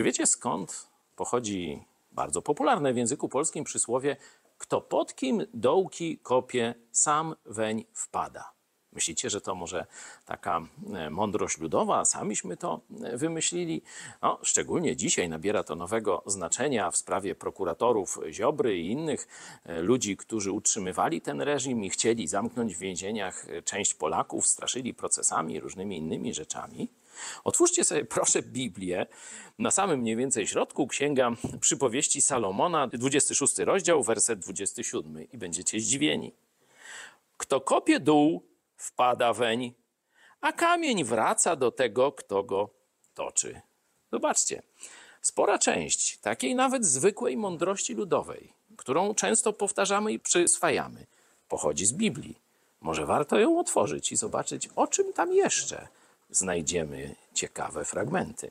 Czy wiecie skąd pochodzi bardzo popularne w języku polskim przysłowie kto pod kim dołki kopie, sam weń wpada. Myślicie, że to może taka e, mądrość ludowa, samiśmy to e, wymyślili? No, szczególnie dzisiaj nabiera to nowego znaczenia w sprawie prokuratorów Ziobry i innych e, ludzi, którzy utrzymywali ten reżim i chcieli zamknąć w więzieniach część Polaków, straszyli procesami różnymi innymi rzeczami. Otwórzcie sobie proszę Biblię. Na samym mniej więcej środku księga przypowieści Salomona, 26 rozdział, werset 27 i będziecie zdziwieni. Kto kopie dół, wpada weń, a kamień wraca do tego, kto go toczy. Zobaczcie, spora część takiej nawet zwykłej mądrości ludowej, którą często powtarzamy i przyswajamy, pochodzi z Biblii. Może warto ją otworzyć i zobaczyć, o czym tam jeszcze znajdziemy ciekawe fragmenty.